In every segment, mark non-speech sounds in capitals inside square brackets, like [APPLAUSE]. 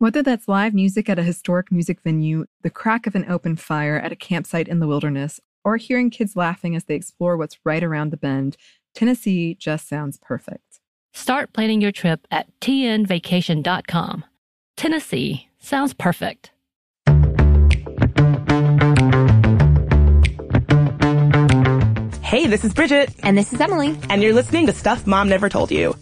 Whether that's live music at a historic music venue, the crack of an open fire at a campsite in the wilderness, or hearing kids laughing as they explore what's right around the bend, Tennessee just sounds perfect. Start planning your trip at tnvacation.com. Tennessee sounds perfect. Hey, this is Bridget, And this is Emily. and you're listening to Stuff Mom Never Told You.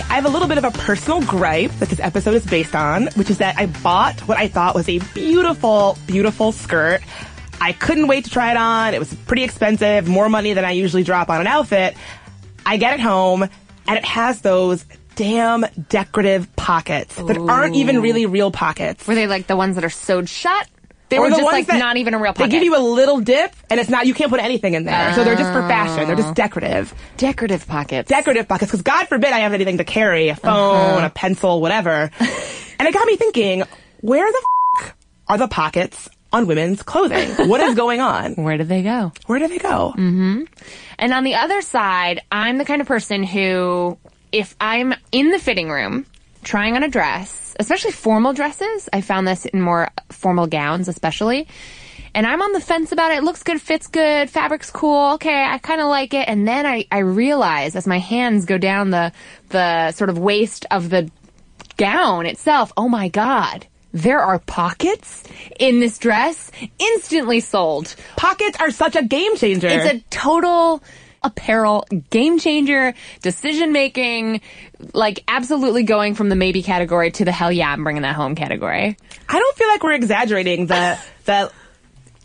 I have a little bit of a personal gripe that this episode is based on, which is that I bought what I thought was a beautiful, beautiful skirt. I couldn't wait to try it on. It was pretty expensive, more money than I usually drop on an outfit. I get it home, and it has those damn decorative pockets that aren't even really real pockets. Were they like the ones that are sewed shut? They or were the just like that- not even a real pocket? They give you a little dip, and it's not. You can't put anything in there, so they're just for oh. fashion. They're just decorative, decorative pockets. decorative pockets. Because God forbid I have anything to carry, a phone, uh-huh. a pencil, whatever. [LAUGHS] and it got me thinking: Where the f- are the pockets on women's clothing? What is going on? [LAUGHS] Where did they go? Where do they go? Mm-hmm. And on the other side, I'm the kind of person who, if I'm in the fitting room trying on a dress, especially formal dresses, I found this in more formal gowns, especially. And I'm on the fence about it. It looks good, fits good, fabric's cool. Okay, I kind of like it. And then I, I realize as my hands go down the, the sort of waist of the gown itself, oh my God, there are pockets in this dress instantly sold. Pockets are such a game changer. It's a total apparel game changer, decision making, like absolutely going from the maybe category to the hell yeah, I'm bringing that home category. I don't feel like we're exaggerating the [LAUGHS] the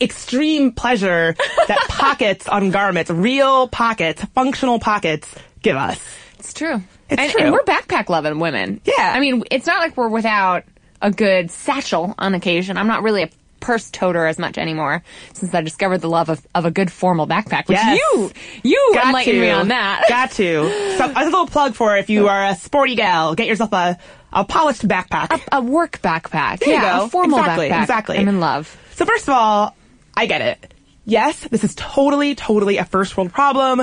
extreme pleasure that [LAUGHS] pockets on garments, real pockets, functional pockets, give us. It's true. It's and, true. and we're backpack loving women. Yeah. I mean, it's not like we're without a good satchel on occasion. I'm not really a purse toter as much anymore since I discovered the love of, of a good formal backpack. Which Yes. you, you Got enlightened to. me on that. Got to. So, a little plug for if you are a sporty gal, get yourself a, a polished backpack. a work backpack. There yeah, a formal Exactly, backpack. exactly. I'm in love. So first of all, I get it. Yes, this is totally, totally a first world problem.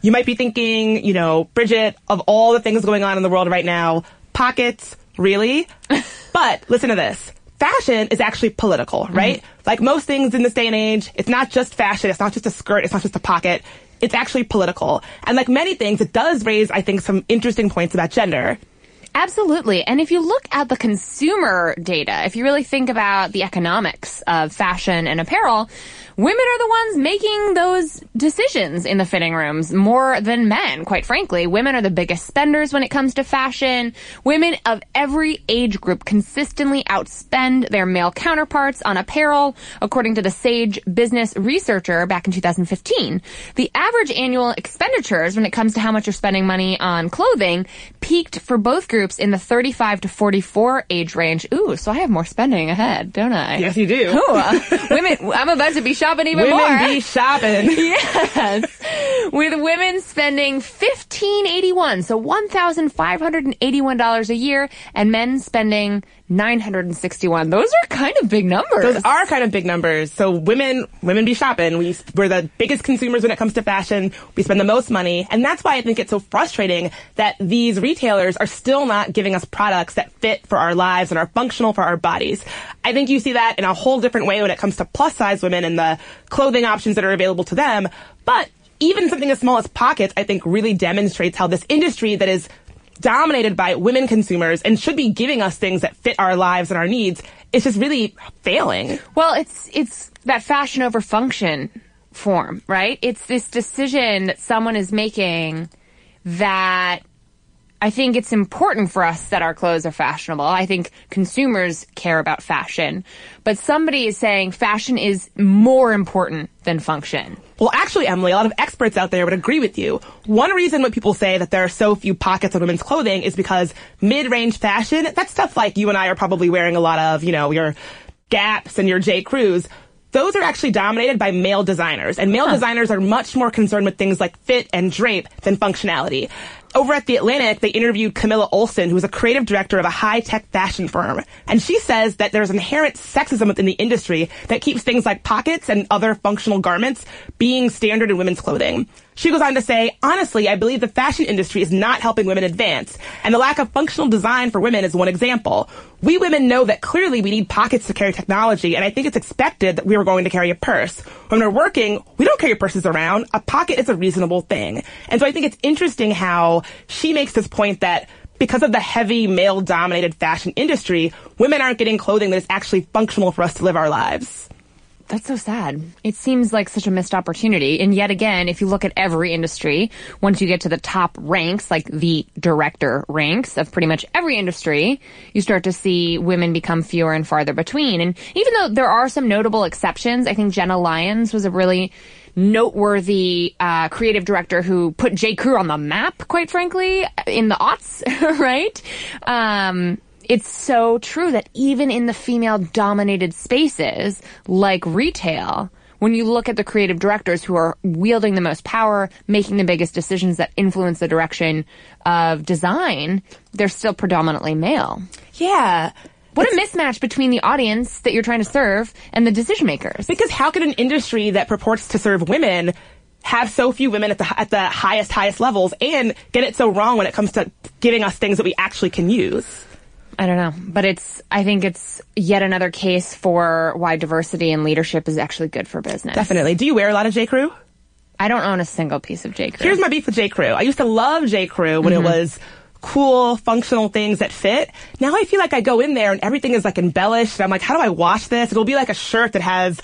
You might be thinking, you know, Bridget, of all the things going on in the world right now, pockets, really? [LAUGHS] but listen to this. Fashion is actually political, mm-hmm. right? Like most things in this day and age, it's not just fashion, it's not just a skirt, it's not just a pocket. It's actually political. And like many things, it does raise, I think, some interesting points about gender. Absolutely. And if you look at the consumer data, if you really think about the economics of fashion and apparel, women are the ones making those decisions in the fitting rooms more than men, quite frankly. Women are the biggest spenders when it comes to fashion. Women of every age group consistently outspend their male counterparts on apparel, according to the Sage Business Researcher back in 2015. The average annual expenditures when it comes to how much you're spending money on clothing peaked for both groups in the 35 to 44 age range. Ooh, so I have more spending ahead, don't I? Yes, you do. Ooh, uh, women, I'm about to be [LAUGHS] even Women more. be shopping. [LAUGHS] yes. With women spending fifteen eighty one, so one thousand five hundred and eighty one dollars a year, and men spending nine hundred and sixty one. Those are kind of big numbers. Those are kind of big numbers. So women, women be shopping. We, we're the biggest consumers when it comes to fashion. We spend the most money. And that's why I think it's so frustrating that these retailers are still not giving us products that fit for our lives and are functional for our bodies. I think you see that in a whole different way when it comes to plus size women and the clothing options that are available to them. But even something as small as pockets, I think really demonstrates how this industry that is dominated by women consumers and should be giving us things that fit our lives and our needs is just really failing. Well, it's it's that fashion over function form, right? It's this decision that someone is making that I think it's important for us that our clothes are fashionable. I think consumers care about fashion. But somebody is saying fashion is more important than function. Well, actually, Emily, a lot of experts out there would agree with you. One reason why people say that there are so few pockets of women's clothing is because mid-range fashion, that's stuff like you and I are probably wearing a lot of, you know, your Gaps and your J. Crews. Those are actually dominated by male designers, and male designers are much more concerned with things like fit and drape than functionality. Over at The Atlantic, they interviewed Camilla Olson, who's a creative director of a high-tech fashion firm. And she says that there's inherent sexism within the industry that keeps things like pockets and other functional garments being standard in women's clothing. She goes on to say, honestly, I believe the fashion industry is not helping women advance, and the lack of functional design for women is one example. We women know that clearly we need pockets to carry technology, and I think it's expected that we are going to carry a purse. When we're working, we don't carry purses around. A pocket is a reasonable thing. And so I think it's interesting how she makes this point that because of the heavy male dominated fashion industry, women aren't getting clothing that is actually functional for us to live our lives. That's so sad. It seems like such a missed opportunity. And yet again, if you look at every industry, once you get to the top ranks, like the director ranks of pretty much every industry, you start to see women become fewer and farther between. And even though there are some notable exceptions, I think Jenna Lyons was a really noteworthy uh, creative director who put J. Crew on the map, quite frankly, in the aughts, [LAUGHS] right? Um, it's so true that even in the female dominated spaces like retail, when you look at the creative directors who are wielding the most power, making the biggest decisions that influence the direction of design, they're still predominantly male. Yeah. What a mismatch between the audience that you're trying to serve and the decision makers. Because how could an industry that purports to serve women have so few women at the at the highest highest levels and get it so wrong when it comes to giving us things that we actually can use? I don't know, but it's, I think it's yet another case for why diversity in leadership is actually good for business. Definitely. Do you wear a lot of J. Crew? I don't own a single piece of J. Crew. Here's my beef with J. Crew. I used to love J. Crew when Mm-hmm. it was cool, functional things that fit. Now I feel like I go in there and everything is like embellished. And I'm like, how do I wash this? It'll be like a shirt that has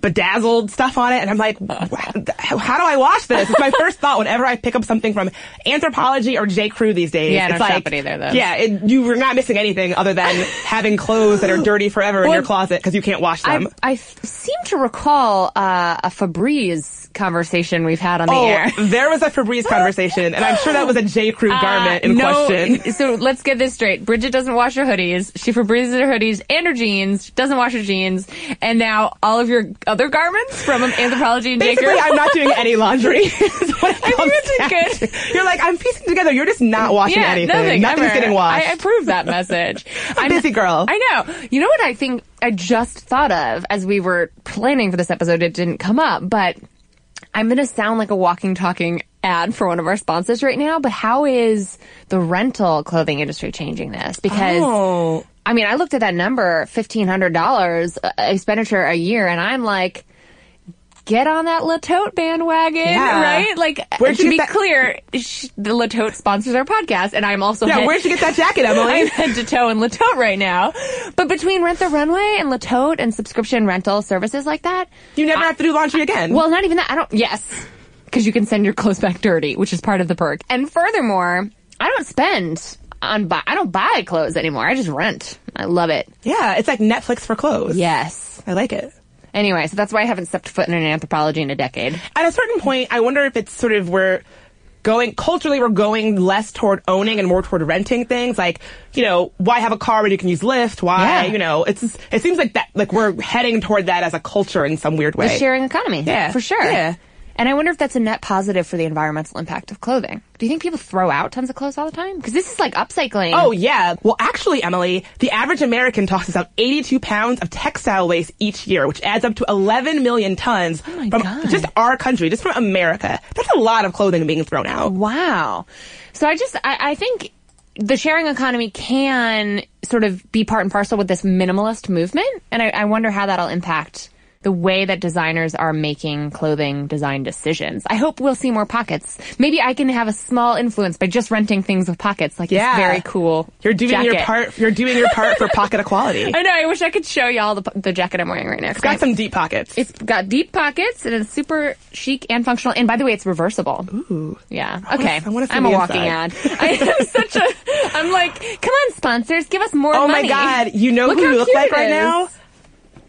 bedazzled stuff on it. And I'm like, how do I wash this? It's my [LAUGHS] first thought whenever I pick up something from Anthropologie or J. Crew these days. Yeah, I it's like, either those. Yeah, it, you were not missing anything other than [LAUGHS] having clothes that are dirty forever in your closet because you can't wash I, them. I f- seem to recall uh, a Febreze conversation we've had on the Oh, air. there was a Febreze conversation, and I'm sure that was a J. Crew [LAUGHS] garment Uh, in no, question. [LAUGHS] So let's get this straight. Bridget doesn't wash her hoodies. She Febrezes her hoodies and her jeans. Doesn't wash her jeans. And now all of your other garments from Anthropologie and J. Basically, Crew. I'm not doing any laundry. [LAUGHS] is what it I think good. You're like, I'm piecing together. You're just not washing yeah, anything. nothing. Nothing's ever. getting washed. I approve that message. a busy girl. I know. You know what I think I just thought of as we were planning for this episode? It didn't come up, but I'm going to sound like a walking, talking ad for one of our sponsors right now. But how is the rental clothing industry changing this? Because Oh. I mean, I looked at that number, fifteen hundred dollars uh, expenditure a year, and I'm like. Get on that Le Tote bandwagon, Yeah. right? Like, Where'd to be that- clear, sh- the Le Tote sponsors our podcast, and I'm also Yeah, head- where'd you get that jacket, [LAUGHS] Emily? I'm head to toe in Le Tote right now. But between Rent the Runway and Le Tote and subscription rental services like that, You never have to do laundry again. well, not even that. I don't. Yes, because you can send your clothes back dirty, which is part of the perk. And furthermore, I don't spend on buy. I don't buy clothes anymore. I just rent. I love it. yeah, it's like Netflix for clothes. Yes. I like it. Anyway, so that's why I haven't stepped foot in an Anthropologie in a decade. At a certain point, I wonder if it's sort of we're going culturally we're going less toward owning and more toward renting things like you know why have a car when you can use Lyft why Yeah. you know it's it seems like that like we're heading toward that as a culture in some weird way The sharing economy. Yeah. For sure. Yeah. And I wonder if that's a net positive for the environmental impact of clothing. Do you think people throw out tons of clothes all the time? Because this is like upcycling. Oh yeah. Well, actually, Emily, the average American tosses out 82 pounds of textile waste each year, which adds up to 11 million tons Oh from God. just our country, just from America. That's a lot of clothing being thrown out. Wow. So I just, I, I think the sharing economy can sort of be part and parcel with this minimalist movement. And I, I wonder how that'll impact the way that designers are making clothing design decisions. I hope we'll see more pockets. Maybe I can have a small influence by just renting things with pockets, like Yeah. this very cool. You're doing your part. You're doing your part for [LAUGHS] pocket equality. I know. I wish I could show y'all the, the jacket I'm wearing right now. It's got some deep pockets. It's got deep pockets and it's super chic and functional. And by the way, it's reversible. Ooh. Yeah. Okay. I wanna, I am a walking ad. I am [LAUGHS] such a. I'm like, come on, sponsors, give us more Oh money. my god, you know Look who you look like right is. now?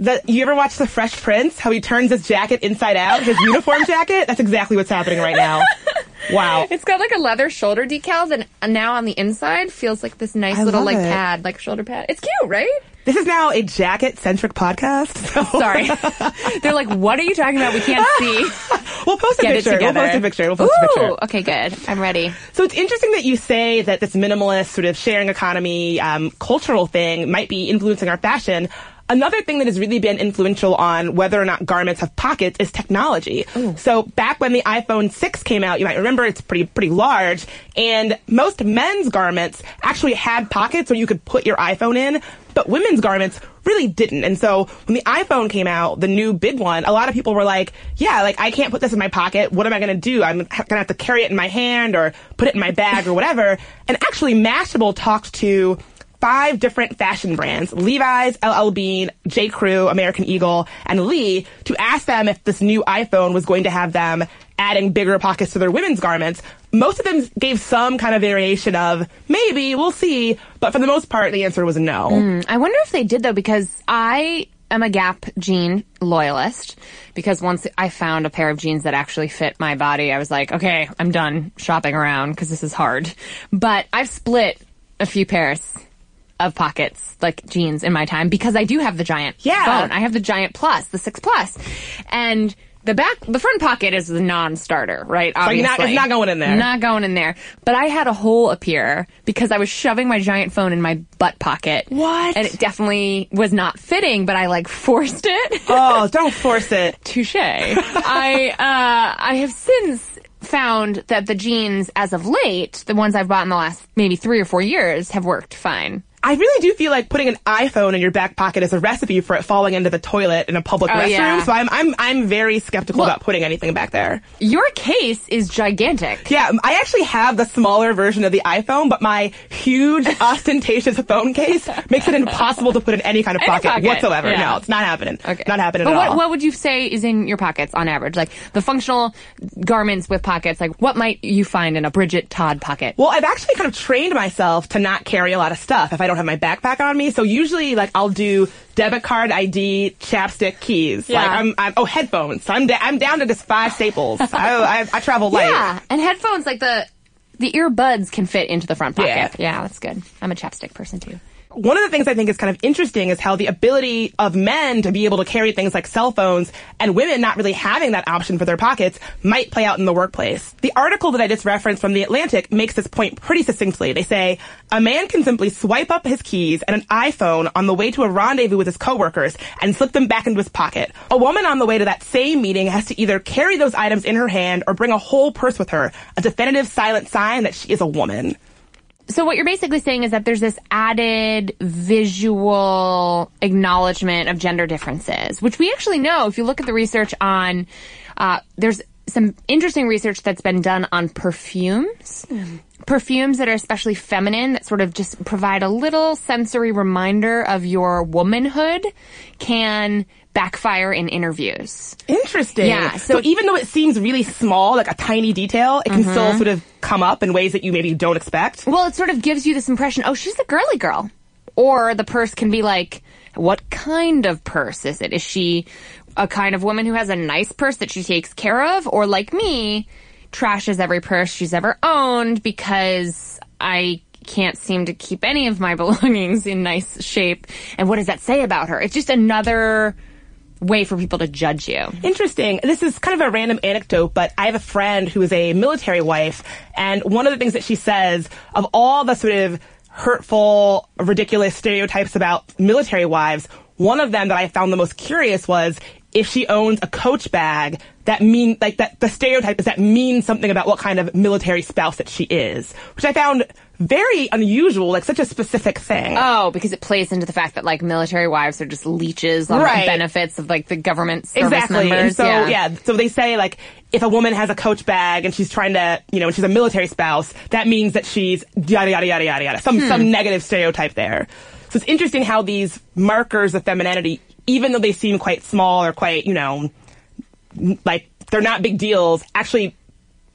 That you ever watch The Fresh Prince? How he turns his jacket inside out, his uniform jacket? That's exactly what's happening right now. [LAUGHS] Wow. It's got like a leather shoulder decals, and now on the inside feels like this nice I little like it. pad, like shoulder pad. It's cute, right? This is now a jacket centric podcast. So [LAUGHS] Sorry. [LAUGHS] They're like, what are you talking about? We can't see. we'll post a Get picture. We'll post a picture. We'll post a picture. okay, good. I'm ready. So it's interesting that you say that this minimalist sort of sharing economy um, cultural thing might be influencing our fashion. Another thing that has really been influential on whether or not garments have pockets is technology. So back when the iPhone 6 came out, you might remember it's pretty pretty large, and most men's garments actually had pockets where you could put your iPhone in, but women's garments really didn't. And so when the iPhone came out, the new big one, a lot of people were like, yeah, like I can't put this in my pocket. What am I going to do? I'm going to have to carry it in my hand or put it in my bag or whatever. And actually Mashable talked to five different fashion brands, Levi's, LL Bean, J. Crew, American Eagle, and Lee, to ask them if this new iPhone was going to have them adding bigger pockets to their women's garments. Most of them gave some kind of variation of maybe, we'll see, but for the most part, the answer was no. Hmm, I wonder if they did though, because I am a Gap jean loyalist. Because once I found a pair of jeans that actually fit my body, I was like, okay, I'm done shopping around because this is hard. But I've split a few pairs of pockets, like jeans, in my time because I do have the giant Yeah. phone. I have the giant plus, the six plus, and. The back, the front pocket is the non-starter, right? So you're not- Obviously, it's not going in there. Not going in there. But I had a hole appear because I was shoving my giant phone in my butt pocket. What? And it definitely was not fitting, but I like [LAUGHS] forced it. Oh, don't force it. [LAUGHS] Touche. I uh, I have since found that the jeans, as of late, the ones I've bought in the last maybe three or four years, have worked fine. I really do feel like putting an iPhone in your back pocket is a recipe for it falling into the toilet in a public Oh, restroom. yeah. So I'm I'm I'm very skeptical Well- about putting anything back there. Your case is gigantic. Yeah, I actually have the smaller version of the iPhone, but my huge [LAUGHS] ostentatious phone case makes it impossible to put in any kind of pocket, pocket, whatsoever. yeah. No, it's not happening. Okay. Not happening but at what, all. what would you say is in your pockets on average? Like the functional garments with pockets, like what might you find in a Bridget Todd pocket? Well, I've actually kind of trained myself to not carry a lot of stuff if I don't have my backpack on me. So usually, like, I'll do debit card, ID, chapstick, keys. Yeah. Like, I'm, I'm oh, headphones. I'm, da- I'm down to just five staples. [LAUGHS] I, I, I travel light. Yeah, and headphones like the the earbuds can fit into the front pocket. Yeah. Yeah, that's good. I'm a chapstick person too. One of the things I think is kind of interesting is how the ability of men to be able to carry things like cell phones and women not really having that option for their pockets might play out in the workplace. The article that I just referenced from The Atlantic makes this point pretty succinctly. They say, a man can simply swipe up his keys and an iPhone on the way to a rendezvous with his coworkers and slip them back into his pocket. A woman on the way to that same meeting has to either carry those items in her hand or bring a whole purse with her, a definitive silent sign that she is a woman. So what you're basically saying is that there's this added visual acknowledgement of gender differences, which we actually know. If you look at the research on, uh, there's some interesting research that's been done on perfumes. Perfumes that are especially feminine, that sort of just provide a little sensory reminder of your womanhood, can backfire in interviews. Interesting. Yeah, So, so- even though it seems really small, like a tiny detail, it can Mm-hmm. still sort of come up in ways that you maybe don't expect. Well, it sort of gives you this impression, oh, she's a girly girl. Or the purse can be like, what kind of purse is it? Is she a kind of woman who has a nice purse that she takes care of? Or like me, trashes every purse she's ever owned because I can't seem to keep any of my [LAUGHS] belongings in nice shape. And what does that say about her? It's just another way for people to judge you. Interesting. This is kind of a random anecdote, but I have a friend who is a military wife, and one of the things that she says of all the sort of hurtful, ridiculous stereotypes about military wives, one of them that I found the most curious was if she owns a coach bag, that mean like that the stereotype is that means something about what kind of military spouse that she is, which I found very unusual, like such a specific thing. Oh, because it plays into the fact that like military wives are just leeches on Right. the benefits of like the government service exactly. And members. so yeah. so they say like if a woman has a coach bag and she's trying to, you know, and she's a military spouse, that means that she's yada yada yada yada yada. Some hmm. some negative stereotype there. So it's interesting how these markers of femininity, even though they seem quite small or quite, you know, like they're not big deals, actually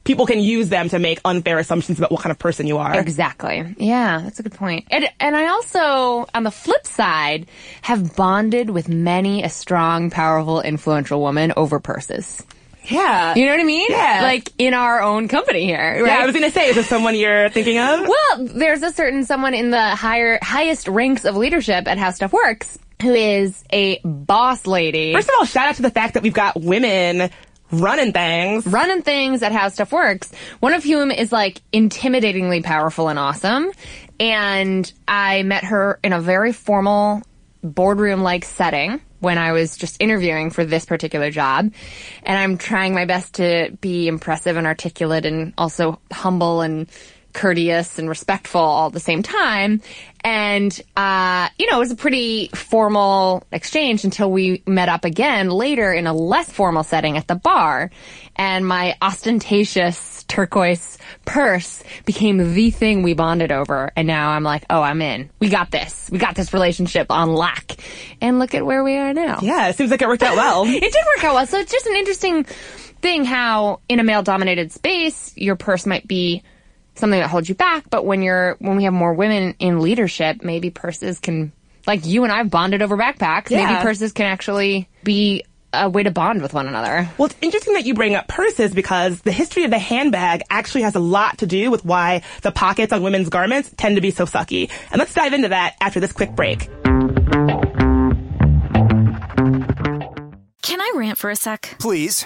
people can use them to make unfair assumptions about what kind of person you are. Exactly. Yeah, that's a good point. And, and I also, on the flip side, have bonded with many a strong, powerful, influential woman over purses. Yeah. You know what I mean? Yeah. Like in our own company here, right? yeah, I was gonna say, is this someone you're thinking of? Well, there's a certain someone in the higher, highest ranks of leadership at How Stuff Works who is a boss lady. First of all, shout out to the fact that we've got women running things. running things at How Stuff Works, one of whom is like intimidatingly powerful and awesome. And I met her in a very formal boardroom like setting when I was just interviewing for this particular job. And I'm trying my best to be impressive and articulate and also humble and courteous and respectful all at the same time. And, uh, you know, it was a pretty formal exchange until we met up again later in a less formal setting at the bar. And my ostentatious turquoise purse became the thing we bonded over. And now I'm like, oh, I'm in. We got this. We got this relationship on lock. And look at where we are now. Yeah, it seems like it worked out well. [LAUGHS] It did work out well. So it's just an interesting thing how in a male dominated space, your purse might be something that holds you back. But when you're, when we have more women in leadership, maybe purses can, like you and I have bonded over backpacks. Yeah. Maybe purses can actually be a way to bond with one another. Well, it's interesting that you bring up purses because the history of the handbag actually has a lot to do with why the pockets on women's garments tend to be so sucky. And let's dive into that after this quick break. Can I rant for a sec? Please.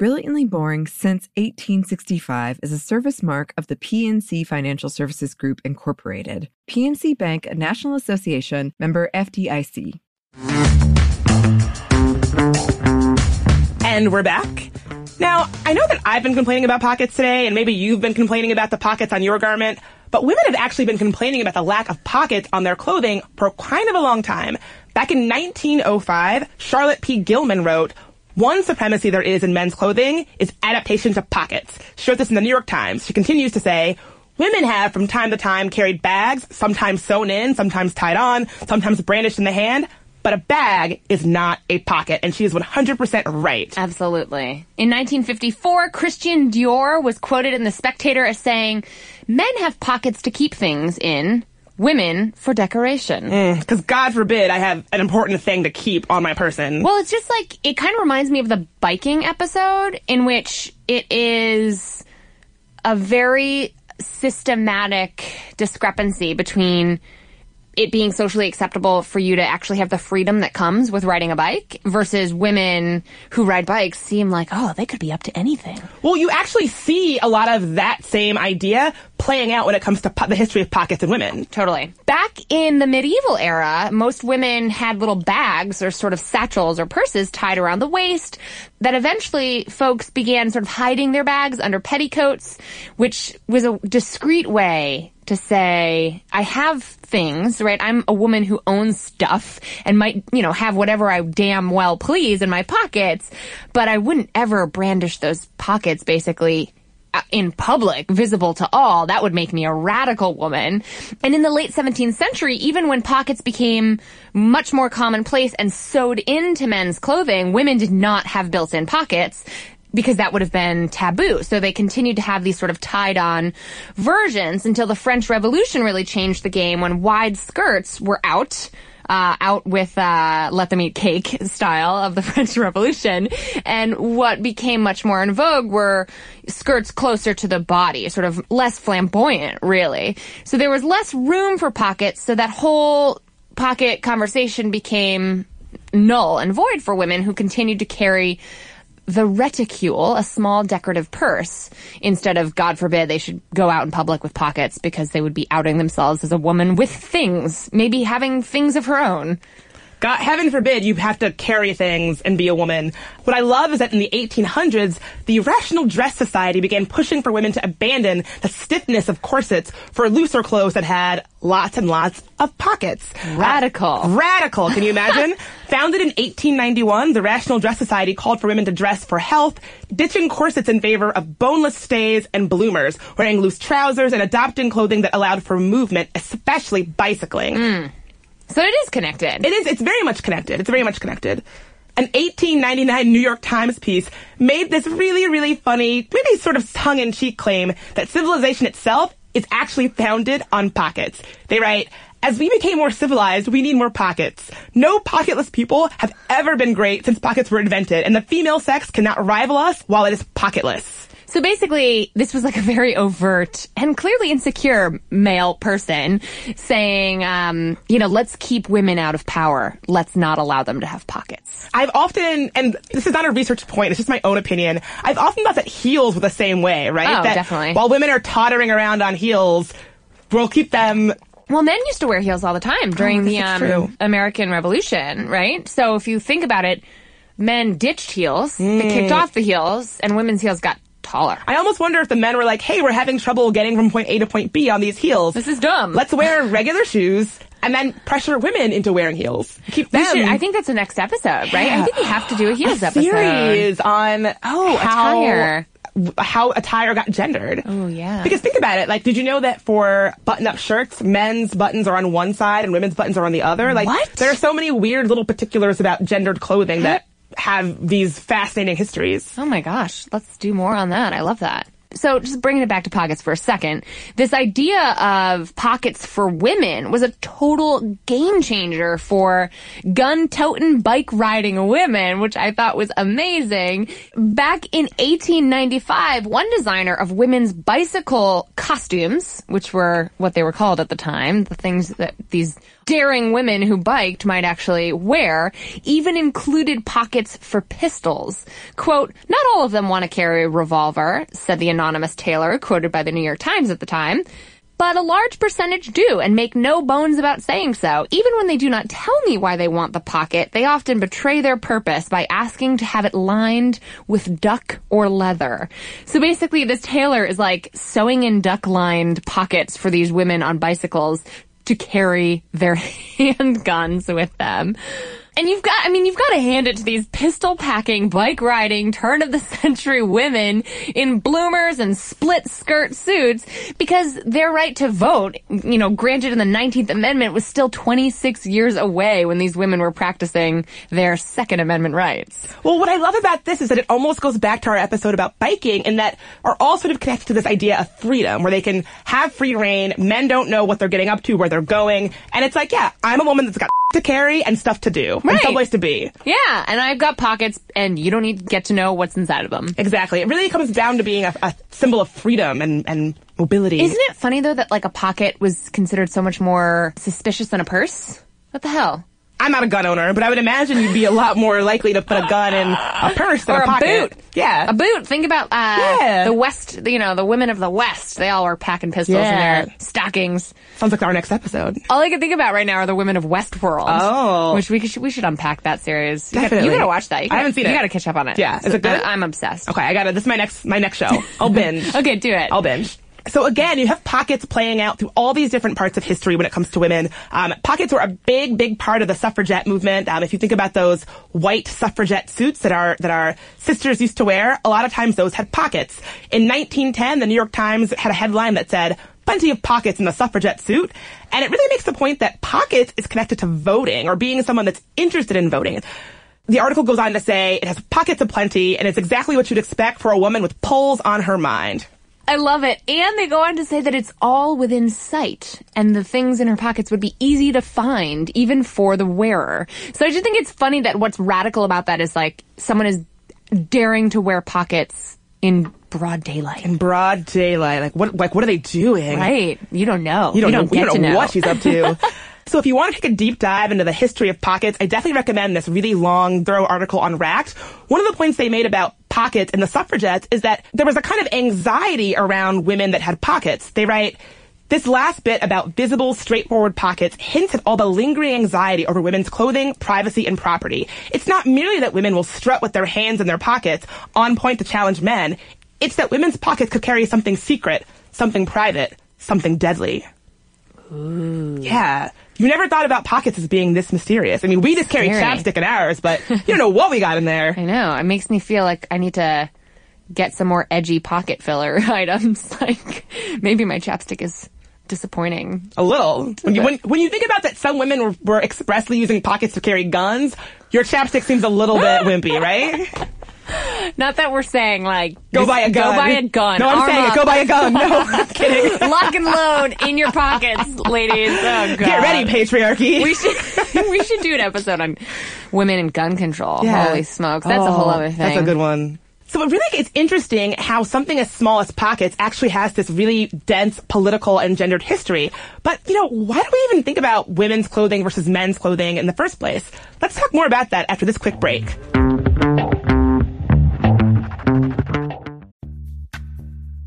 Brilliantly Boring Since 1865 is a service mark of the PNC Financial Services Group, Incorporated. PNC Bank, a National Association member FDIC. And we're back. Now, I know that I've been complaining about pockets today, and maybe you've been complaining about the pockets on your garment, but women have actually been complaining about the lack of pockets on their clothing for kind of a long time. Back in 1905, Charlotte P. Gilman wrote, One supremacy there is in men's clothing is adaptation to pockets. She wrote this in the New York Times. She continues to say, Women have from time to time carried bags, sometimes sewn in, sometimes tied on, sometimes brandished in the hand, but a bag is not a pocket, and she is 100% right. Absolutely. In 1954, Christian Dior was quoted in The Spectator as saying, Men have pockets to keep things in, women for decoration. Mm, because God forbid I have an important thing to keep on my person. Well, it's just like, it kind of reminds me of the biking episode in which it is a very systematic discrepancy between it being socially acceptable for you to actually have the freedom that comes with riding a bike versus women who ride bikes seem like, oh, they could be up to anything. Well, you actually see a lot of that same idea playing out when it comes to po- the history of pockets and women. Totally. Back in the medieval era, most women had little bags or sort of satchels or purses tied around the waist that eventually folks began sort of hiding their bags under petticoats, which was a discreet way to say, I have things, right? I'm a woman who owns stuff and might, you know, have whatever I damn well please in my pockets, but I wouldn't ever brandish those pockets basically uh, in public, visible to all, that would make me a radical woman. And in the late 17th century, even when pockets became much more commonplace and sewed into men's clothing, women did not have built-in pockets because that would have been taboo. So they continued to have these sort of tied on versions until the French Revolution really changed the game when wide skirts were out. Uh, out with uh, let them eat cake style of the [LAUGHS] French Revolution, and what became much more in vogue were skirts closer to the body, sort of less flamboyant, really. So there was less room for pockets, so that whole pocket conversation became null and void for women who continued to carry the reticule, a small decorative purse, instead of, God forbid, they should go out in public with pockets because they would be outing themselves as a woman with things, maybe having things of her own. God, heaven forbid you have to carry things and be a woman. What I love is that in the 1800s, the Rational Dress Society began pushing for women to abandon the stiffness of corsets for looser clothes that had lots and lots of pockets. Radical. Uh, radical. Can you imagine? [LAUGHS] Founded in 1891, the Rational Dress Society called for women to dress for health, ditching corsets in favor of boneless stays and bloomers, wearing loose trousers and adopting clothing that allowed for movement, especially bicycling. So it is connected. It is. It's very much connected. It's very much connected. An 1899 New York Times piece made this really, really funny, maybe sort of tongue-in-cheek claim that civilization itself is actually founded on pockets. They write, as we became more civilized, we need more pockets. No pocketless people have ever been great since pockets were invented, and the female sex cannot rival us while it is pocketless. So basically, this was like a very overt and clearly insecure male person saying, um, you know, let's keep women out of power. Let's not allow them to have pockets. I've often, and this is not a research point, it's just my own opinion. I've often thought that heels were the same way, right? Oh, that definitely. While women are tottering around on heels, we'll keep them. Well, men used to wear heels all the time during Oh, the um. American Revolution, right? So if you think about it, men ditched heels, they Mm. kicked off the heels, and women's heels got taller. I almost wonder if the men were like, hey, we're having trouble getting from point A to point B on these heels. This is dumb. Let's wear regular shoes and then pressure women into wearing heels. Keep them. Should- I think that's the next episode, right? I think we have to do a heels a episode. series on Oh, how, attire. how attire got gendered. Oh, yeah. Because think about it. Like, did you know that for button-up shirts, men's buttons are on one side and women's buttons are on the other? Like, What? there are so many weird little particulars about gendered clothing that have these fascinating histories. Oh my gosh, let's do more on that. I love that. So just bringing it back to pockets for a second, this idea of pockets for women was a total game changer for gun toting, bike riding women, which I thought was amazing. Back in 1895, one designer of women's bicycle costumes, which were what they were called at the time, the things that these daring women who biked might actually wear, even included pockets for pistols. Quote, not all of them want to carry a revolver, said the anonymous tailor, quoted by the New York Times at the time. But a large percentage do and make no bones about saying so. Even when they do not tell me why they want the pocket, they often betray their purpose by asking to have it lined with duck or leather. So basically this tailor is like sewing in duck lined pockets for these women on bicycles to carry their [LAUGHS] handguns with them. And you've got, I mean, you've got to hand it to these pistol packing, bike riding, turn of the [LAUGHS] century women in bloomers and split skirt suits because their right to vote, you know, granted in the 19th Amendment was still 26 years away when these women were practicing their Second Amendment rights. Well, what I love about this is that it almost goes back to our episode about biking and that are all sort of connected to this idea of freedom where they can have free reign. Men don't know what they're getting up to, where they're going. And it's like, yeah, I'm a woman that's got to carry and stuff to do Right. and someplace to be. Yeah, and I've got pockets and you don't need to get to know what's inside of them. Exactly. It really comes down to being a, a symbol of freedom and, and mobility. Isn't it funny though that like a pocket was considered so much more suspicious than a purse? What the hell? I'm not a gun owner, but I would imagine you'd be a lot more likely to put a gun in a purse than or a a pocket. boot. Yeah. A boot. Think about uh, Yeah. the West, you know, the women of the West. They all were packing pistols Yeah. in their stockings. Sounds like our next episode. All I can think about right now are the women of Westworld. Oh. Which we should, we should unpack that series. You gotta- Definitely. You gotta watch that. I gotta- haven't seen you it. You gotta catch up on it. Yeah. Is it good? I, am obsessed. Okay, I got it. This is my next my next show. I'll binge. [LAUGHS] Okay, do it. I'll binge. So again, you have pockets playing out through all these different parts of history when it comes to women. Um, pockets were a big, big part of the suffragette movement. Um, if you think about those white suffragette suits that our that our sisters used to wear, a lot of times those had pockets. In 1910, the New York Times had a headline that said plenty of pockets in the suffragette suit. And it really makes the point that pockets is connected to voting or being someone that's interested in voting. The article goes on to say it has pockets of plenty and it's exactly what you'd expect for a woman with polls on her mind. I love it. And they go on to say that it's all within sight and the things in her pockets would be easy to find even for the wearer. So I just think it's funny that what's radical about that is like someone is daring to wear pockets in broad daylight. In broad daylight. Like what like what are they doing? Right. You don't know. You don't, know, get you don't to know know what she's up to. [LAUGHS] so if you want to take a deep dive into the history of pockets, I definitely recommend this really long, thorough article on Racked. One of the points they made about pockets and the suffragettes is that there was a kind of anxiety around women that had pockets. They write, this last bit about visible, straightforward pockets hints at all the lingering anxiety over women's clothing, privacy, and property. It's not merely that women will strut with their hands in their pockets, on point to challenge men. It's that women's pockets could carry something secret, something private, something deadly. Ooh. Yeah. You never thought about pockets as being this mysterious. I mean, we just carry chapstick in ours, but [LAUGHS] you don't know what we got in there. I know. It makes me feel like I need to get some more edgy pocket filler [LAUGHS] items. [LAUGHS] Like maybe my chapstick is disappointing. A little. When you, when, when you think about that some women were, were expressly using pockets to carry guns, your chapstick seems a little bit wimpy, right? Not that we're saying like Go buy a gun. Go buy a gun. No, I'm Arm saying up. Go buy a gun. No, [LAUGHS] I'm kidding. Lock and load in your pockets, ladies. Oh god. Get ready, patriarchy. We should [LAUGHS] we should do an episode on women and gun control. Yeah. Holy smokes, that's a whole Oh, other thing. That's a good one. So it really it's interesting how something as small as pockets actually has this really dense political and gendered history. But, you know, why do we even think about women's clothing versus men's clothing in the first place? Let's talk more about that after this quick break.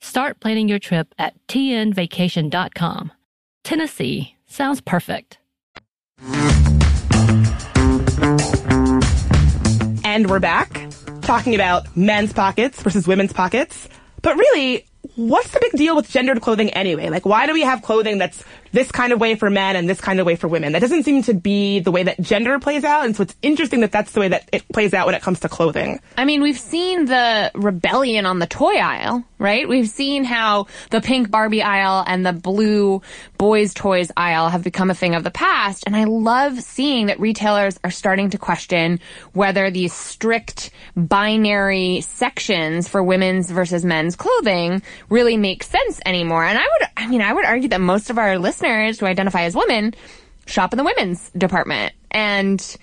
Start planning your trip at tnvacation.com. Tennessee sounds perfect. And we're back talking about men's pockets versus women's pockets. But really, what's the big deal with gendered clothing anyway? Like, why do we have clothing that's this kind of way for men and this kind of way for women? That doesn't seem to be the way that gender plays out. And so it's interesting that that's the way that it plays out when it comes to clothing. I mean, we've seen the rebellion on the toy aisle, right? We've seen how the pink Barbie aisle and the blue boys toys aisle have become a thing of the past. And I love seeing that retailers are starting to question whether these strict binary sections for women's versus men's clothing really make sense anymore. And I would, I mean, I would argue that most of our listeners who identify as women shop in the women's department. And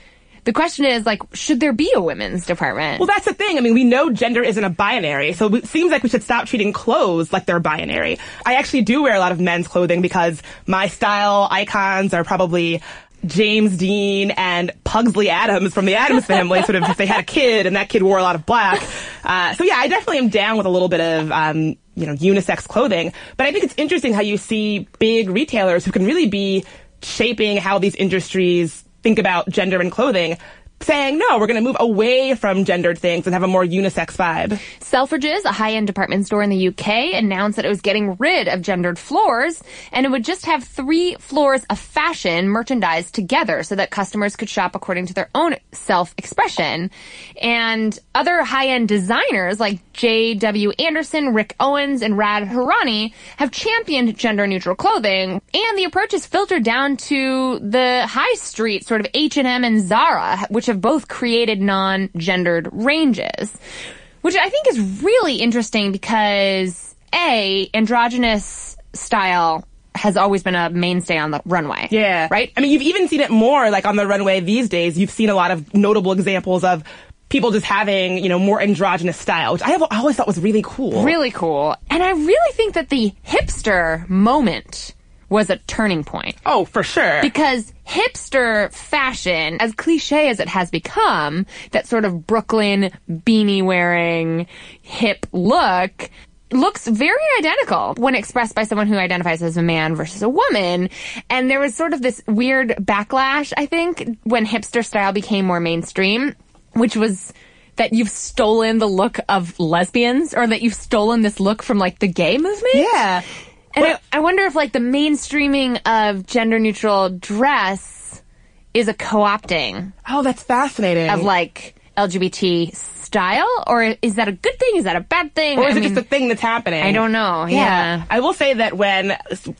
the question is like, should there be a women's department? Well, that's the thing. I mean, we know gender isn't a binary, so it seems like we should stop treating clothes like they're binary. I actually do wear a lot of men's clothing because my style icons are probably James Dean and Pugsley Addams from the Addams family, sort of if they had a kid and that kid wore a lot of black. Uh, so yeah, I definitely am down with a little bit of, um, you know, unisex clothing. But I think it's interesting how you see big retailers who can really be shaping how these industries think about gender and clothing saying, no, we're going to move away from gendered things and have a more unisex vibe. Selfridges, a high-end department store in the UK, announced that it was getting rid of gendered floors and it would just have three floors of fashion merchandise together so that customers could shop according to their own self-expression. And other high-end designers like J.W. Anderson, Rick Owens, and Rad Hourani have championed gender-neutral clothing and the approach is filtered down to the high street, sort of H&M and Zara, which have both created non-gendered ranges. Which I think is really interesting because A, androgynous style has always been a mainstay on the runway. Yeah. Right? I mean, you've even seen it more like on the runway these days. You've seen a lot of notable examples of people just having, you know, more androgynous style, which I, have, I always thought was really cool. Really cool. And I really think that the hipster moment was a turning point. Oh, for sure. Because hipster fashion, as cliche as it has become, that sort of Brooklyn beanie wearing hip look, looks very identical when expressed by someone who identifies as a man versus a woman. And there was sort of this weird backlash, I think, when hipster style became more mainstream, which was that you've stolen the look of lesbians or that you've stolen this look from like the gay movement. Yeah. And I, I wonder if like the mainstreaming of gender neutral dress is a co-opting Oh, that's fascinating. of like LGBT style, or is that a good thing? Is that a bad thing? or is I it mean, just a thing that's happening? I don't know. Yeah. I will say that when,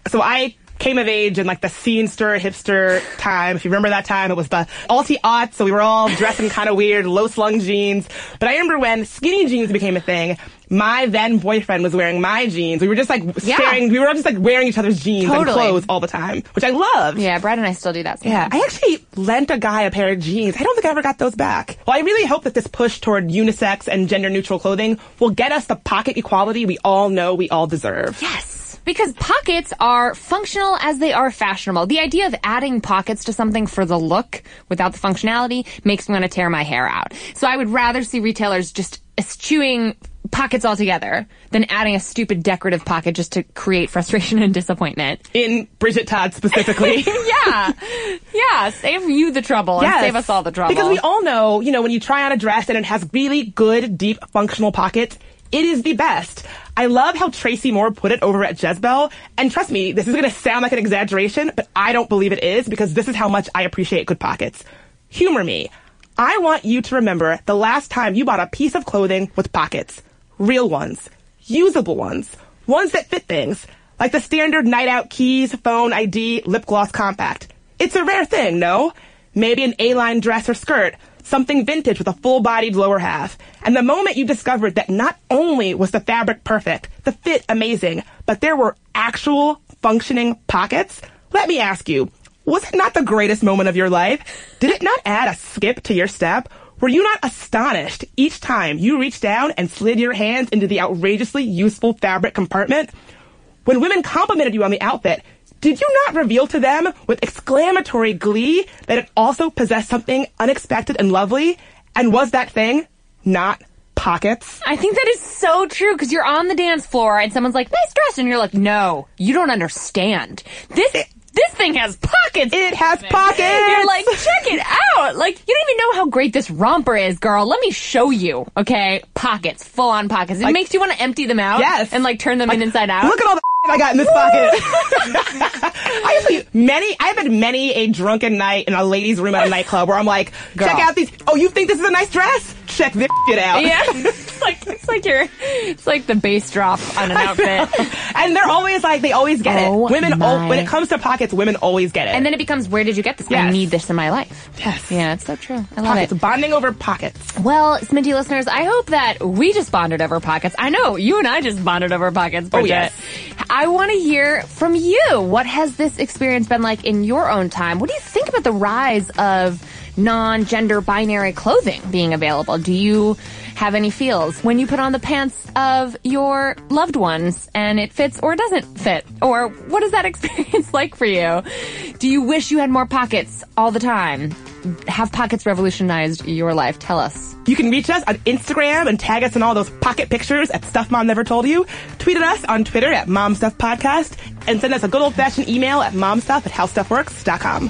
so I came of age in like the scenester hipster time. If you remember that time, it was the alti aughts, so we were all dressing kind of weird, low slung jeans. But I remember when skinny jeans became a thing. My then boyfriend was wearing my jeans. We were just like Yeah. staring. We were just like wearing each other's jeans and clothes all the time, which I loved. Yeah, Brad and I still do that. Yeah, I actually lent a guy a pair of jeans. I don't think I ever got those back. Well, I really hope that this push toward unisex and gender neutral clothing will get us the pocket equality we all know we all deserve. Yes. Because pockets are functional as they are fashionable. The idea of adding pockets to something for the look without the functionality makes me want to tear my hair out. So I would rather see retailers just eschewing pockets altogether than adding a stupid decorative pocket just to create frustration and disappointment. In Bridget Todd specifically. [LAUGHS] yeah. Yeah. Save you the trouble and save us all the trouble. Because we all know, you know, when you try on a dress and it has really good, deep, functional pockets, it is the best. I love how Tracy Moore put it over at Jezebel. And trust me, this is going to sound like an exaggeration, but I don't believe it is because this is how much I appreciate good pockets. Humor me. I want you to remember the last time you bought a piece of clothing with pockets. Real ones. Usable ones. Ones that fit things. Like the standard night out keys, phone, ID, lip gloss compact. It's a rare thing, no? Maybe an A-line dress or skirt. Something vintage with a full-bodied lower half. And the moment you discovered that not only was the fabric perfect, the fit amazing, but there were actual functioning pockets, let me ask you, was it not the greatest moment of your life? Did it not add a skip to your step? Were you not astonished each time you reached down and slid your hands into the outrageously useful fabric compartment? When women complimented you on the outfit, did you not reveal to them with exclamatory glee that it also possessed something unexpected and lovely? And was that thing not pockets? I think that is so true because you're on the dance floor and someone's like, nice dress. And you're like, no, you don't understand. This, this thing has pockets. It has [LAUGHS] pockets. You're like, check it out. Like, you don't even know how great this romper is, girl. Let me show you. Okay. Pockets, full on pockets. It Like- makes you want to empty them out. Yes. And like turn them in inside out. Look at all the [LAUGHS] I got in this pocket. [LAUGHS] I have many. I've had many a drunken night in a ladies' room at a nightclub where I'm like, Girl. check out these. Oh, you think this is a nice dress? Check this shit out. yeah. [LAUGHS] it's like, it's like you're, it's like the bass drop on an outfit. [LAUGHS] and they're always like, they always get Oh it. Women, my. when it comes to pockets, women always get it. And then it becomes, where did you get this? I need this in my life. yes, Yeah, it's so true. I love pockets, it. bonding over pockets. Well, Sminty listeners, I hope that we just bonded over pockets. I know you and I just bonded over pockets, oh, Bridget. yes. I want to hear from you. What has this experience been like in your own time? What do you think about the rise of non-gender binary clothing being available? Do you have any feels when you put on the pants of your loved ones and it fits or doesn't fit? Or what is that [LAUGHS] experience like for you? Do you wish you had more pockets all the time? Have pockets revolutionized your life? Tell us. You can reach us on Instagram and tag us in all those pocket pictures at Stuff Mom Never Told You. Tweet at us on Twitter at Mom Stuff Podcast and send us a good old fashioned email at momstuff at howstuffworks.com.